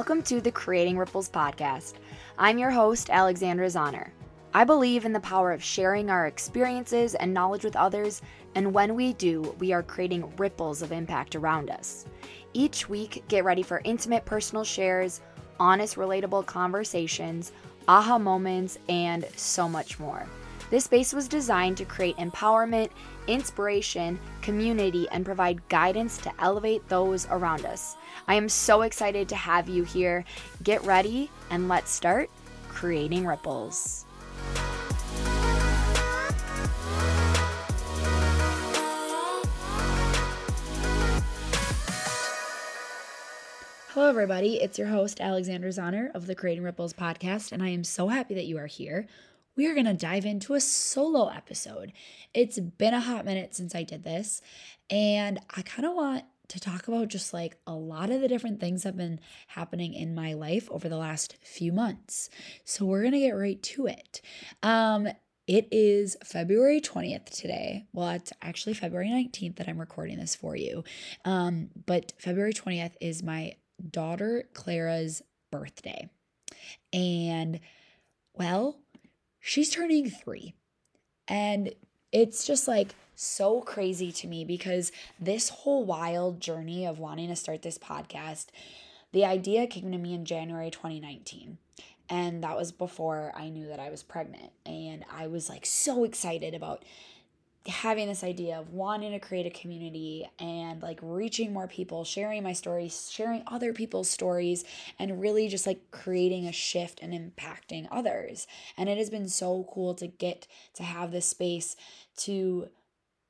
Welcome to the Creating Ripples podcast. I'm your host, Alexandra Zahner. I believe in the power of sharing our experiences and knowledge with others, and when we do, we are creating ripples of impact around us. Each week, get ready for intimate personal shares, honest, relatable conversations, aha moments, and so much more. This space was designed to create empowerment, inspiration, community, and provide guidance to elevate those around us. I am so excited to have you here. Get ready and let's start creating ripples. Hello, everybody. It's your host, Alexandra Zahner of the Creating Ripples podcast, and I am so happy that you are here we are going to dive into a solo episode. It's been a hot minute since I did this, and I kind of want to talk about just like a lot of the different things that have been happening in my life over the last few months. So we're going to get right to it. Um it is February 20th today. Well, it's actually February 19th that I'm recording this for you. Um but February 20th is my daughter Clara's birthday. And well, she's turning three. And it's just like so crazy to me because this whole wild journey of wanting to start this podcast, the idea came to me in January 2019. And that was before I knew that I was pregnant. And I was like so excited about having this idea of wanting to create a community and like reaching more people, sharing my stories, sharing other people's stories, and really just like creating a shift and impacting others. And it has been so cool to get to have this space to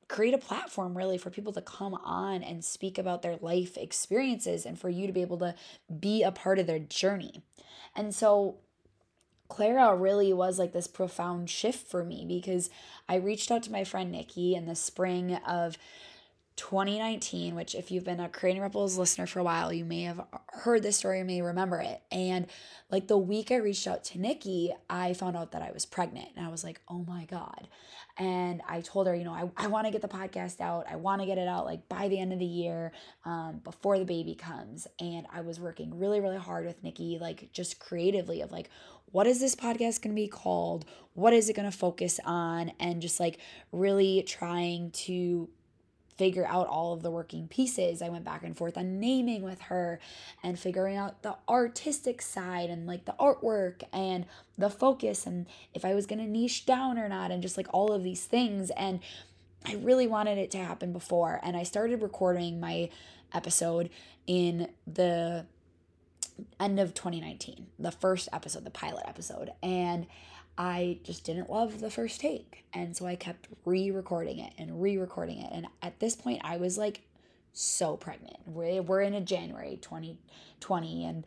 create a platform really for people to come on and speak about their life experiences and for you to be able to be a part of their journey. And so Clara really was like this profound shift for me because I reached out to my friend Nikki in the spring of 2019, which, if you've been a Creating Ripples listener for a while, you may have heard this story, you may remember it. And like the week I reached out to Nikki, I found out that I was pregnant. And I was like, oh my God. And I told her, you know, I, I want to get the podcast out. I want to get it out like by the end of the year, um, before the baby comes. And I was working really, really hard with Nikki, like just creatively of like, what is this podcast going to be called? What is it going to focus on? And just like really trying to figure out all of the working pieces. I went back and forth on naming with her and figuring out the artistic side and like the artwork and the focus and if I was going to niche down or not and just like all of these things. And I really wanted it to happen before. And I started recording my episode in the end of 2019, the first episode, the pilot episode. And I just didn't love the first take. And so I kept re recording it and re recording it. And at this point, I was like so pregnant. We're, we're in a January 2020, and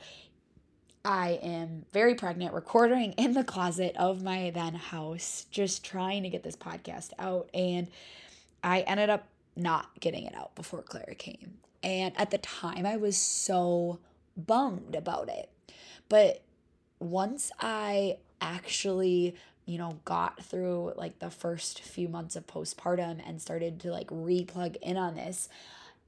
I am very pregnant, recording in the closet of my then house, just trying to get this podcast out. And I ended up not getting it out before Clara came. And at the time, I was so bummed about it. But once I actually you know got through like the first few months of postpartum and started to like replug in on this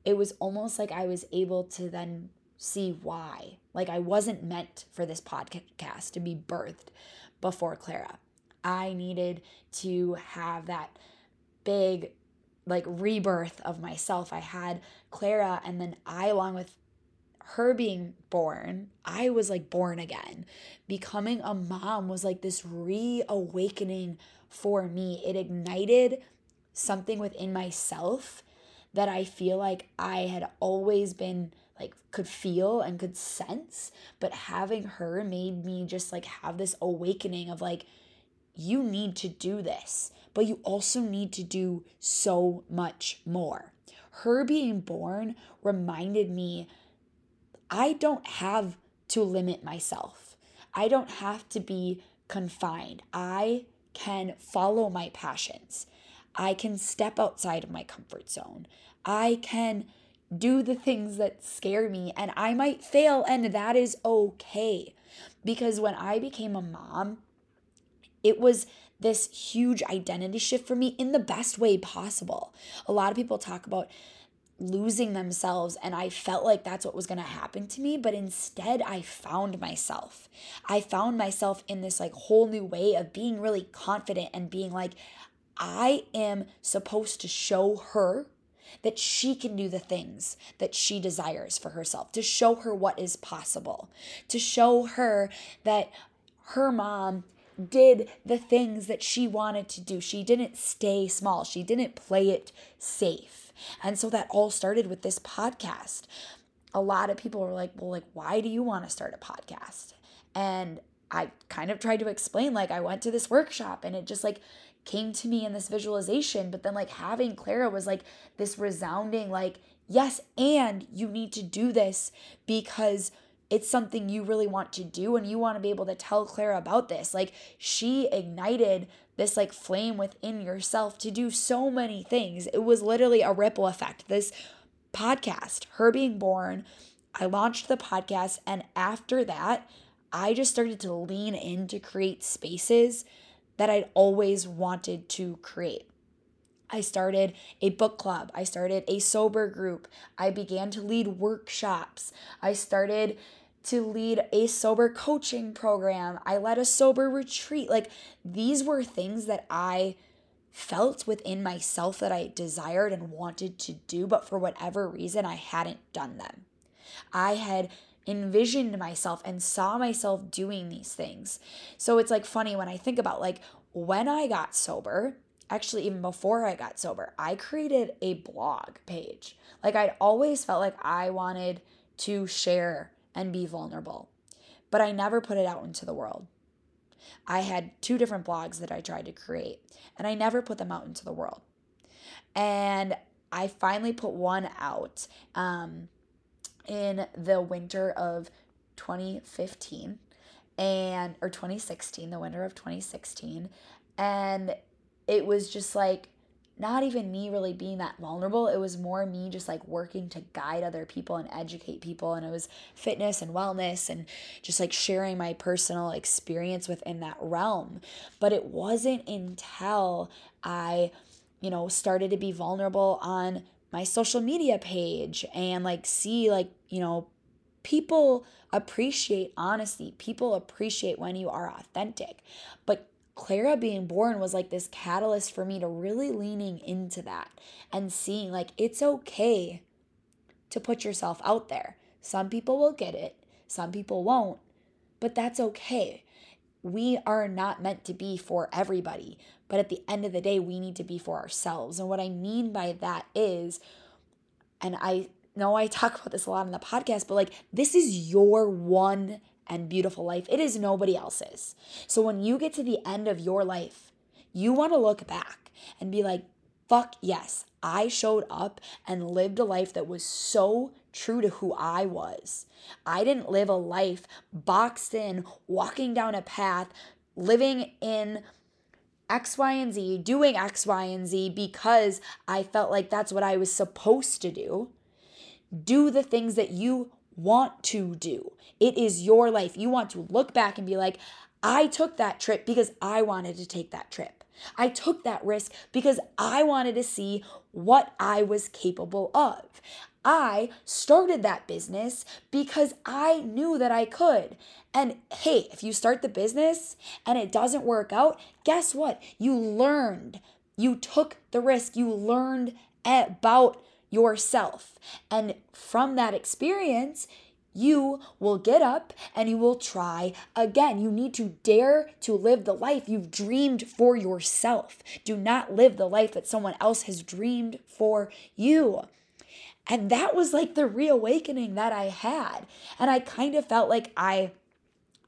it was almost like i was able to then see why. Like i wasn't meant for this podcast to be birthed before clara. I needed to have that big like rebirth of myself. I had clara and then i along with her being born, I was like born again. Becoming a mom was like this reawakening for me. It ignited something within myself that I feel like I had always been like could feel and could sense, but having her made me just like have this awakening of like you need to do this, but you also need to do so much more. Her being born reminded me I don't have to limit myself. I don't have to be confined. I can follow my passions. I can step outside of my comfort zone. I can do the things that scare me and I might fail, and that is okay. Because when I became a mom, it was this huge identity shift for me in the best way possible. A lot of people talk about losing themselves and I felt like that's what was going to happen to me but instead I found myself. I found myself in this like whole new way of being really confident and being like I am supposed to show her that she can do the things that she desires for herself, to show her what is possible, to show her that her mom did the things that she wanted to do. She didn't stay small, she didn't play it safe. And so that all started with this podcast. A lot of people were like, well, like, why do you want to start a podcast? And I kind of tried to explain, like, I went to this workshop and it just like came to me in this visualization. But then, like, having Clara was like this resounding, like, yes, and you need to do this because it's something you really want to do and you want to be able to tell Clara about this. Like she ignited this like flame within yourself to do so many things. It was literally a ripple effect. This podcast, her being born, I launched the podcast and after that, I just started to lean in to create spaces that I'd always wanted to create. I started a book club. I started a sober group. I began to lead workshops. I started to lead a sober coaching program. I led a sober retreat. Like these were things that I felt within myself that I desired and wanted to do, but for whatever reason, I hadn't done them. I had envisioned myself and saw myself doing these things. So it's like funny when I think about like when I got sober, actually even before I got sober, I created a blog page. Like I'd always felt like I wanted to share and be vulnerable. But I never put it out into the world. I had two different blogs that I tried to create, and I never put them out into the world. And I finally put one out um, in the winter of 2015 and or 2016 the winter of 2016 and it was just like not even me really being that vulnerable. It was more me just like working to guide other people and educate people. And it was fitness and wellness and just like sharing my personal experience within that realm. But it wasn't until I, you know, started to be vulnerable on my social media page and like see like, you know, people appreciate honesty. People appreciate when you are authentic. But Clara being born was like this catalyst for me to really leaning into that and seeing like it's okay to put yourself out there. Some people will get it, some people won't, but that's okay. We are not meant to be for everybody, but at the end of the day, we need to be for ourselves. And what I mean by that is, and I know I talk about this a lot in the podcast, but like this is your one and beautiful life. It is nobody else's. So when you get to the end of your life, you want to look back and be like, fuck yes, I showed up and lived a life that was so true to who I was. I didn't live a life boxed in, walking down a path, living in X, Y, and Z, doing X, Y, and Z because I felt like that's what I was supposed to do. Do the things that you want to do. It is your life. You want to look back and be like, I took that trip because I wanted to take that trip. I took that risk because I wanted to see what I was capable of. I started that business because I knew that I could. And hey, if you start the business and it doesn't work out, guess what? You learned. You took the risk. You learned about yourself. And from that experience, you will get up and you will try again. You need to dare to live the life you've dreamed for yourself. Do not live the life that someone else has dreamed for you. And that was like the reawakening that I had. And I kind of felt like I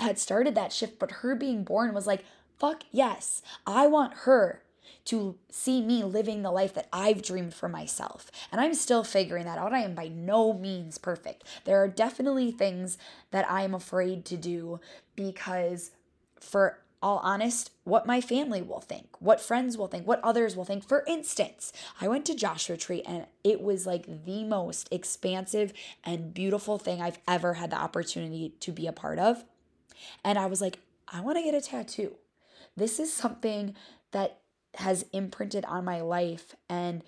had started that shift, but her being born was like, fuck yes, I want her to see me living the life that I've dreamed for myself. And I'm still figuring that out. I am by no means perfect. There are definitely things that I am afraid to do because, for all honest, what my family will think, what friends will think, what others will think. For instance, I went to Josh Retreat and it was like the most expansive and beautiful thing I've ever had the opportunity to be a part of. And I was like, I want to get a tattoo. This is something that has imprinted on my life and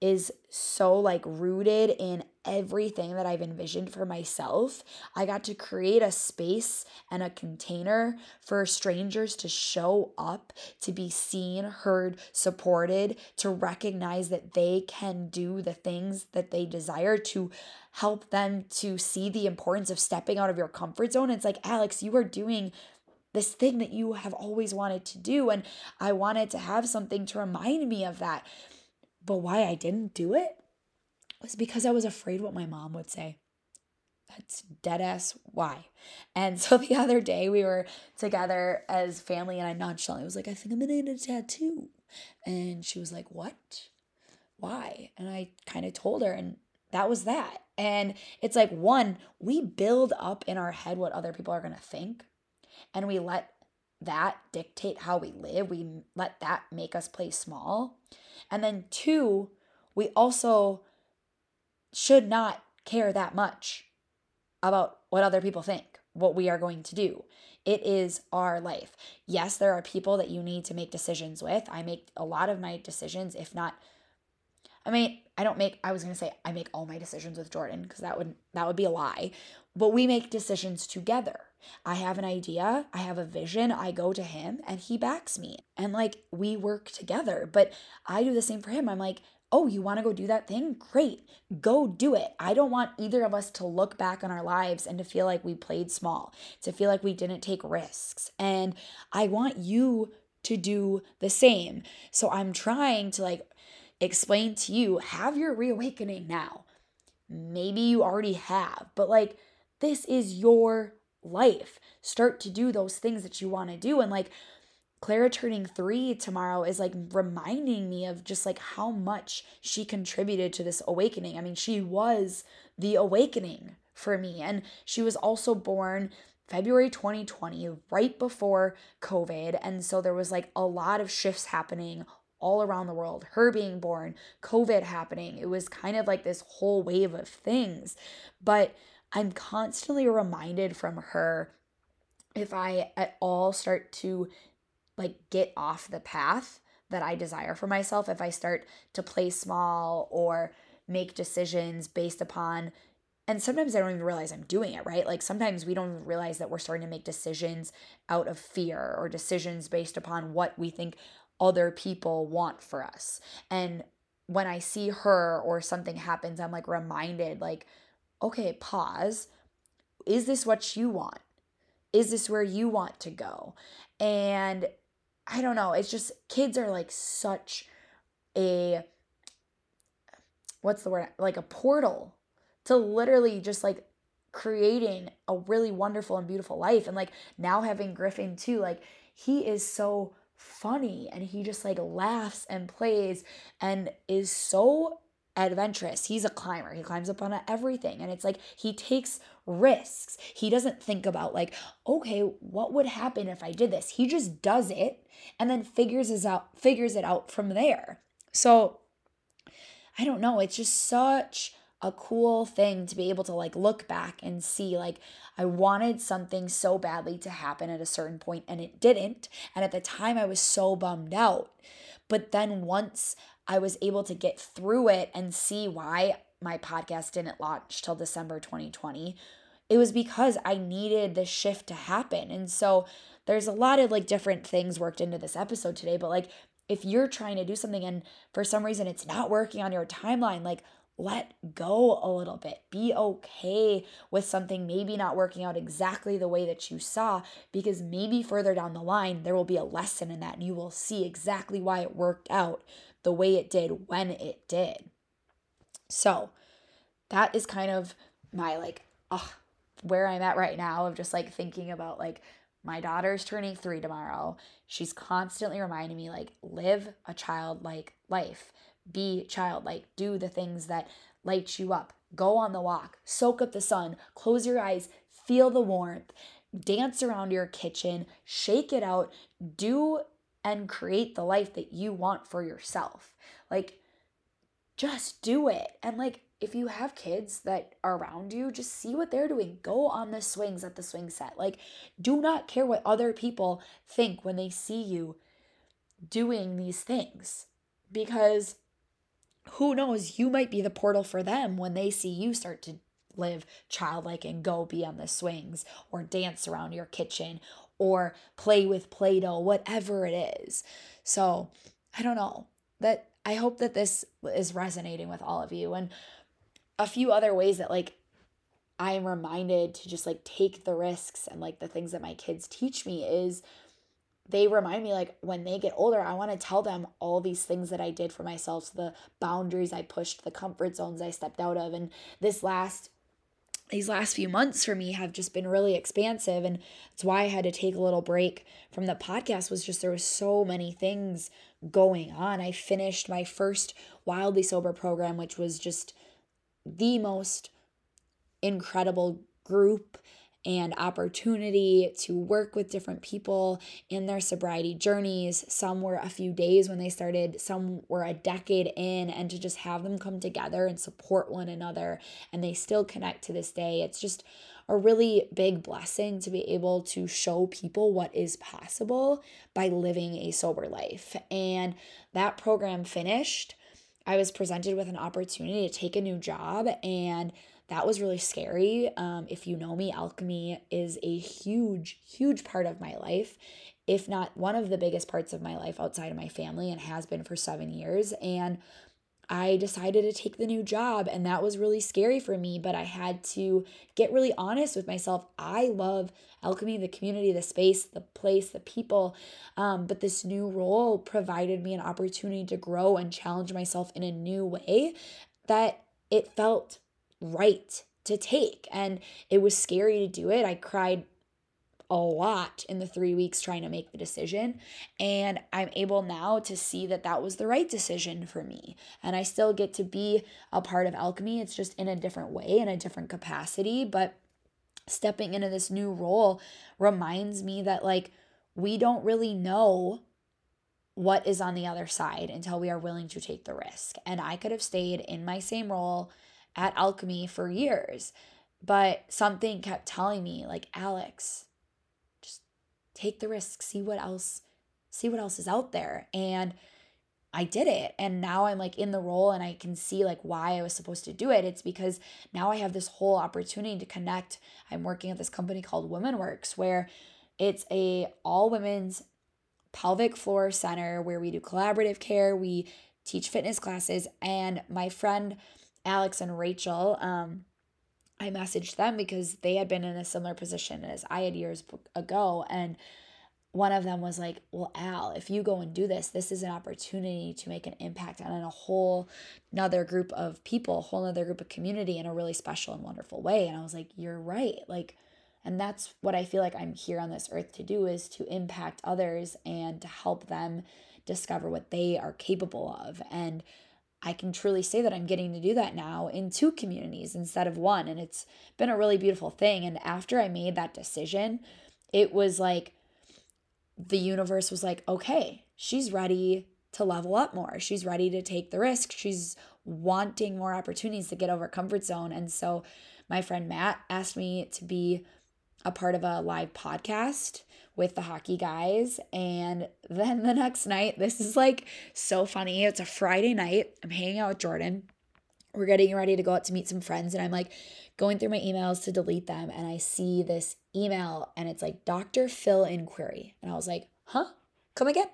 is so like rooted in everything that I've envisioned for myself. I got to create a space and a container for strangers to show up, to be seen, heard, supported, to recognize that they can do the things that they desire, to help them to see the importance of stepping out of your comfort zone. It's like, Alex, you are doing this thing that you have always wanted to do. And I wanted to have something to remind me of that. But why I didn't do it was because I was afraid what my mom would say. That's dead ass why. And so the other day we were together as family and I nonchalantly was like, I think I'm gonna get a tattoo. And she was like, What? Why? And I kind of told her, and that was that. And it's like, one, we build up in our head what other people are gonna think and we let that dictate how we live. We let that make us play small. And then, two, we also should not care that much about what other people think, what we are going to do. It is our life. Yes, there are people that you need to make decisions with. I make a lot of my decisions, if not, I mean, I don't make, I was going to say I make all my decisions with Jordan because that would, that would be a lie. But we make decisions together. I have an idea, I have a vision, I go to him and he backs me. And like we work together. But I do the same for him. I'm like, oh, you want to go do that thing? Great, go do it. I don't want either of us to look back on our lives and to feel like we played small, to feel like we didn't take risks. And I want you to do the same. So I'm trying to like explain to you have your reawakening now. Maybe you already have, but like this is your life. Start to do those things that you want to do. And like Clara turning three tomorrow is like reminding me of just like how much she contributed to this awakening. I mean, she was the awakening for me. And she was also born February 2020, right before COVID. And so there was like a lot of shifts happening all around the world. Her being born, COVID happening. It was kind of like this whole wave of things. But I'm constantly reminded from her if I at all start to like get off the path that I desire for myself, if I start to play small or make decisions based upon and sometimes I don't even realize I'm doing it, right? Like sometimes we don't realize that we're starting to make decisions out of fear or decisions based upon what we think other people want for us. And when I see her or something happens, I'm like reminded, like, okay, pause. Is this what you want? Is this where you want to go? And I don't know. It's just kids are like such a what's the word? Like a portal to literally just like creating a really wonderful and beautiful life. And like now having Griffin too, like he is so funny and he just like laughs and plays and is so adventurous. He's a climber. He climbs up on everything. And it's like he takes risks. He doesn't think about, like, okay, what would happen if I did this? He just does it and then figures it out, figures it out from there. So I don't know. It's just such a cool thing to be able to like look back and see like I wanted something so badly to happen at a certain point and it didn't and at the time I was so bummed out but then once I was able to get through it and see why my podcast didn't launch till December 2020. It was because I needed this shift to happen. And so there's a lot of like different things worked into this episode today, but like if you're trying to do something and for some reason it's not working on your timeline, like let go a little bit. Be okay with something maybe not working out exactly the way that you saw, because maybe further down the line, there will be a lesson in that and you will see exactly why it worked out the way it did when it did. So that is kind of my like, oh, where I'm at right now of just like thinking about like my daughter's turning three tomorrow. She's constantly reminding me like live a childlike life, be childlike, do the things that light you up, go on the walk, soak up the sun, close your eyes, feel the warmth, dance around your kitchen, shake it out, do and create the life that you want for yourself. Like, just do it. And like, if you have kids that are around you, just see what they're doing. Go on the swings at the swing set. Like, do not care what other people think when they see you doing these things because who knows, you might be the portal for them when they see you start to live childlike and go be on the swings or dance around your kitchen or play with Play Doh, whatever it is. So I don't know. That I hope that this is resonating with all of you. And a few other ways that like I am reminded to just like take the risks and like the things that my kids teach me is they remind me like when they get older i want to tell them all these things that i did for myself so the boundaries i pushed the comfort zones i stepped out of and this last these last few months for me have just been really expansive and that's why i had to take a little break from the podcast was just there was so many things going on. I finished my first wildly sober program which was just the most incredible group and opportunity to work with different people in their sobriety journeys. Some were a few days when they started, some were a decade in, and to just have them come together and support one another. And they still connect to this day. It's just a really big blessing to be able to show people what is possible by living a sober life. And that program finished. I was presented with an opportunity to take a new job and that was really scary. Um, if you know me, alchemy is a huge, huge part of my life, if not one of the biggest parts of my life outside of my family, and has been for seven years. And I decided to take the new job, and that was really scary for me. But I had to get really honest with myself. I love alchemy, the community, the space, the place, the people. Um, but this new role provided me an opportunity to grow and challenge myself in a new way that it felt right to take. And it was scary to do it. I cried a lot in the three weeks trying to make the decision. And I'm able now to see that that was the right decision for me. And I still get to be a part of alchemy. It's just in a different way, in a different capacity. But stepping into this new role reminds me that, like, we don't really know what is on the other side until we are willing to take the risk. And I could have stayed in my same role at Alchemy for years. But something kept telling me, like, Alex, just take the risk, see what else, see what else is out there. And I did it. And now I'm like in the role and I can see like why I was supposed to do it. It's because now I have this whole opportunity to connect. I'm working at this company called Women Works where it's a all women's pelvic floor center where we do collaborative care, we teach fitness classes and my friend Alex and Rachel, um, I messaged them because they had been in a similar position as I had years ago. And one of them was like, Well, Al, if you go and do this, this is an opportunity to make an impact on a whole another group of people, a whole other group of community in a really special and wonderful way. And I was like, You're right. Like, and that's what I feel like I'm here on this earth to do is to impact others and to help them discover what they are capable of. And I can truly say that I'm getting to do that now in two communities instead of one. And it's been a really beautiful thing. And after I made that decision, it was like the universe was like, okay, she's ready to level up more. She's ready to take the risk. She's wanting more opportunities to get over comfort zone. And so my friend Matt asked me to be a part of a live podcast with the hockey guys. And then the next night, this is like so funny. It's a Friday night. I'm hanging out with Jordan. We're getting ready to go out to meet some friends. And I'm like going through my emails to delete them. And I see this email and it's like Dr. Phil inquiry. And I was like, huh? Come again?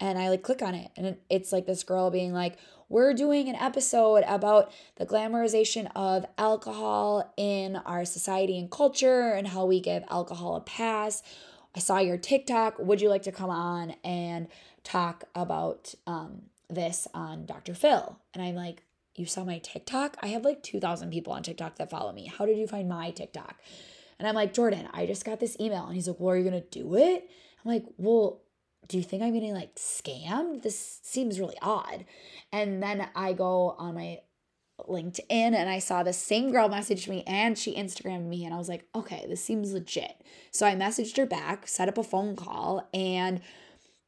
And I like click on it. And it's like this girl being like, we're doing an episode about the glamorization of alcohol in our society and culture and how we give alcohol a pass I saw your TikTok. Would you like to come on and talk about um, this on Dr. Phil? And I'm like, You saw my TikTok? I have like 2,000 people on TikTok that follow me. How did you find my TikTok? And I'm like, Jordan, I just got this email. And he's like, Well, are you going to do it? I'm like, Well, do you think I'm getting like scammed? This seems really odd. And then I go on my LinkedIn and I saw the same girl message me and she Instagrammed me and I was like, okay, this seems legit. So I messaged her back, set up a phone call, and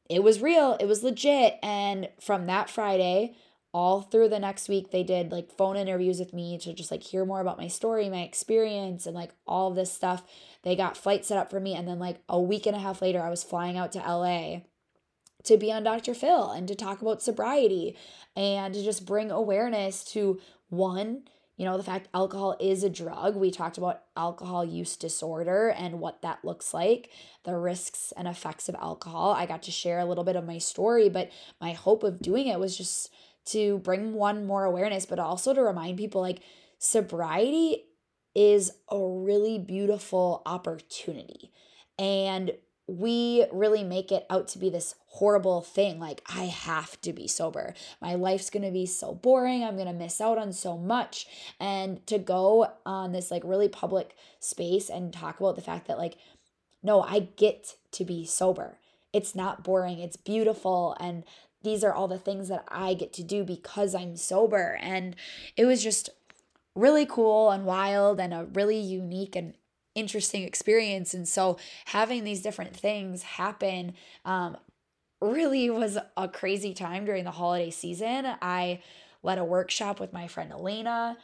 it was real. It was legit. And from that Friday, all through the next week, they did like phone interviews with me to just like hear more about my story, my experience, and like all this stuff. They got flights set up for me. And then, like a week and a half later, I was flying out to LA to be on Dr. Phil and to talk about sobriety and to just bring awareness to one, you know, the fact alcohol is a drug. We talked about alcohol use disorder and what that looks like, the risks and effects of alcohol. I got to share a little bit of my story, but my hope of doing it was just to bring one more awareness, but also to remind people like sobriety is a really beautiful opportunity. And we really make it out to be this horrible thing like i have to be sober. My life's going to be so boring. I'm going to miss out on so much. And to go on this like really public space and talk about the fact that like no i get to be sober. It's not boring. It's beautiful. And these are all the things that i get to do because i'm sober and it was just really cool and wild and a really unique and interesting experience. And so having these different things happen um, really was a crazy time during the holiday season. I led a workshop with my friend Elena,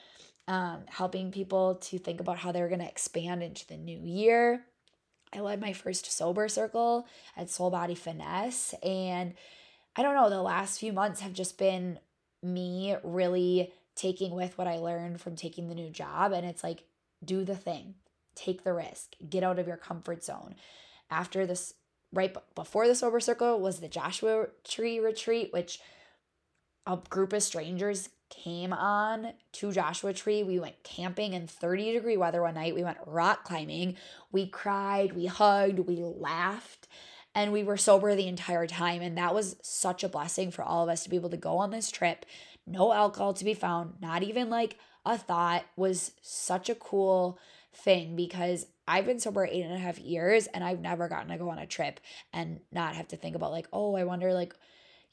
um, helping people to think about how they're going to expand into the new year. I led my first sober circle at Soul Body Finesse. And I don't know, the last few months have just been me really taking with what I learned from taking the new job. And it's like, do the thing take the risk, get out of your comfort zone. After this, right before the sober circle was the Joshua Tree retreat, which a group of strangers came on to Joshua Tree. We went camping in 30 degree weather one night. We went rock climbing. We cried, we hugged, we laughed, and we were sober the entire time. And that was such a blessing for all of us to be able to go on this trip. No alcohol to be found, not even like a thought was such a cool thing because I've been sober eight and a half years and I've never gotten to go on a trip and not have to think about like, oh, I wonder like,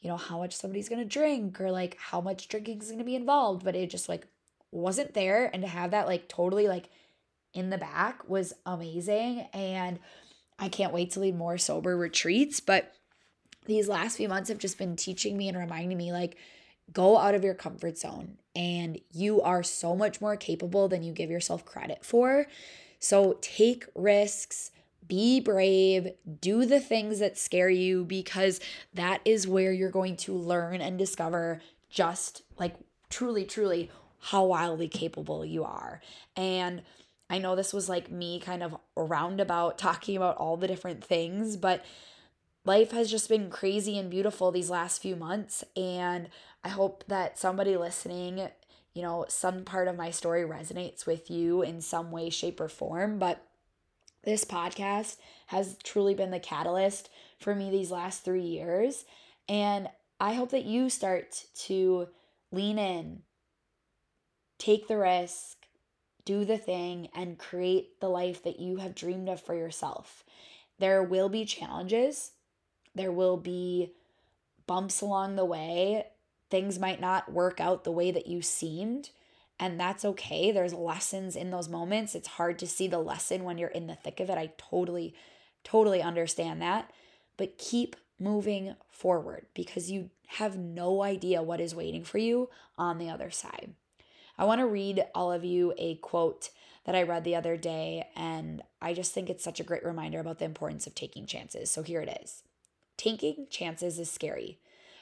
you know, how much somebody's gonna drink or like how much drinking is gonna be involved. But it just like wasn't there. And to have that like totally like in the back was amazing. And I can't wait to lead more sober retreats. But these last few months have just been teaching me and reminding me like, go out of your comfort zone and you are so much more capable than you give yourself credit for. So take risks, be brave, do the things that scare you because that is where you're going to learn and discover just like truly, truly how wildly capable you are. And I know this was like me kind of roundabout talking about all the different things, but life has just been crazy and beautiful these last few months. And I hope that somebody listening, you know, some part of my story resonates with you in some way, shape, or form. But this podcast has truly been the catalyst for me these last three years. And I hope that you start to lean in, take the risk, do the thing, and create the life that you have dreamed of for yourself. There will be challenges, there will be bumps along the way things might not work out the way that you seemed. And that's okay. There's lessons in those moments. It's hard to see the lesson when you're in the thick of it. I totally, totally understand that. But keep moving forward because you have no idea what is waiting for you on the other side. I want to read all of you a quote that I read the other day, and I just think it's such a great reminder about the importance of taking chances. So here it is Taking chances is scary,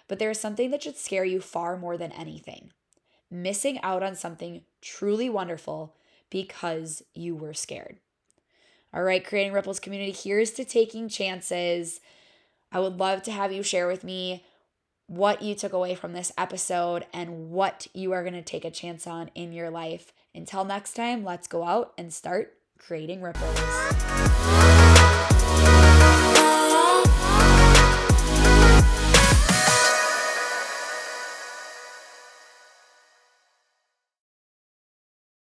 but there is something that should scare you far more than anything missing out on something truly wonderful because you were scared. All right, creating ripples community, here's to taking chances. I would love to have you share with me what you took away from this episode and what you are going to take a chance on in your life. Until next time, let's go out and start creating ripples.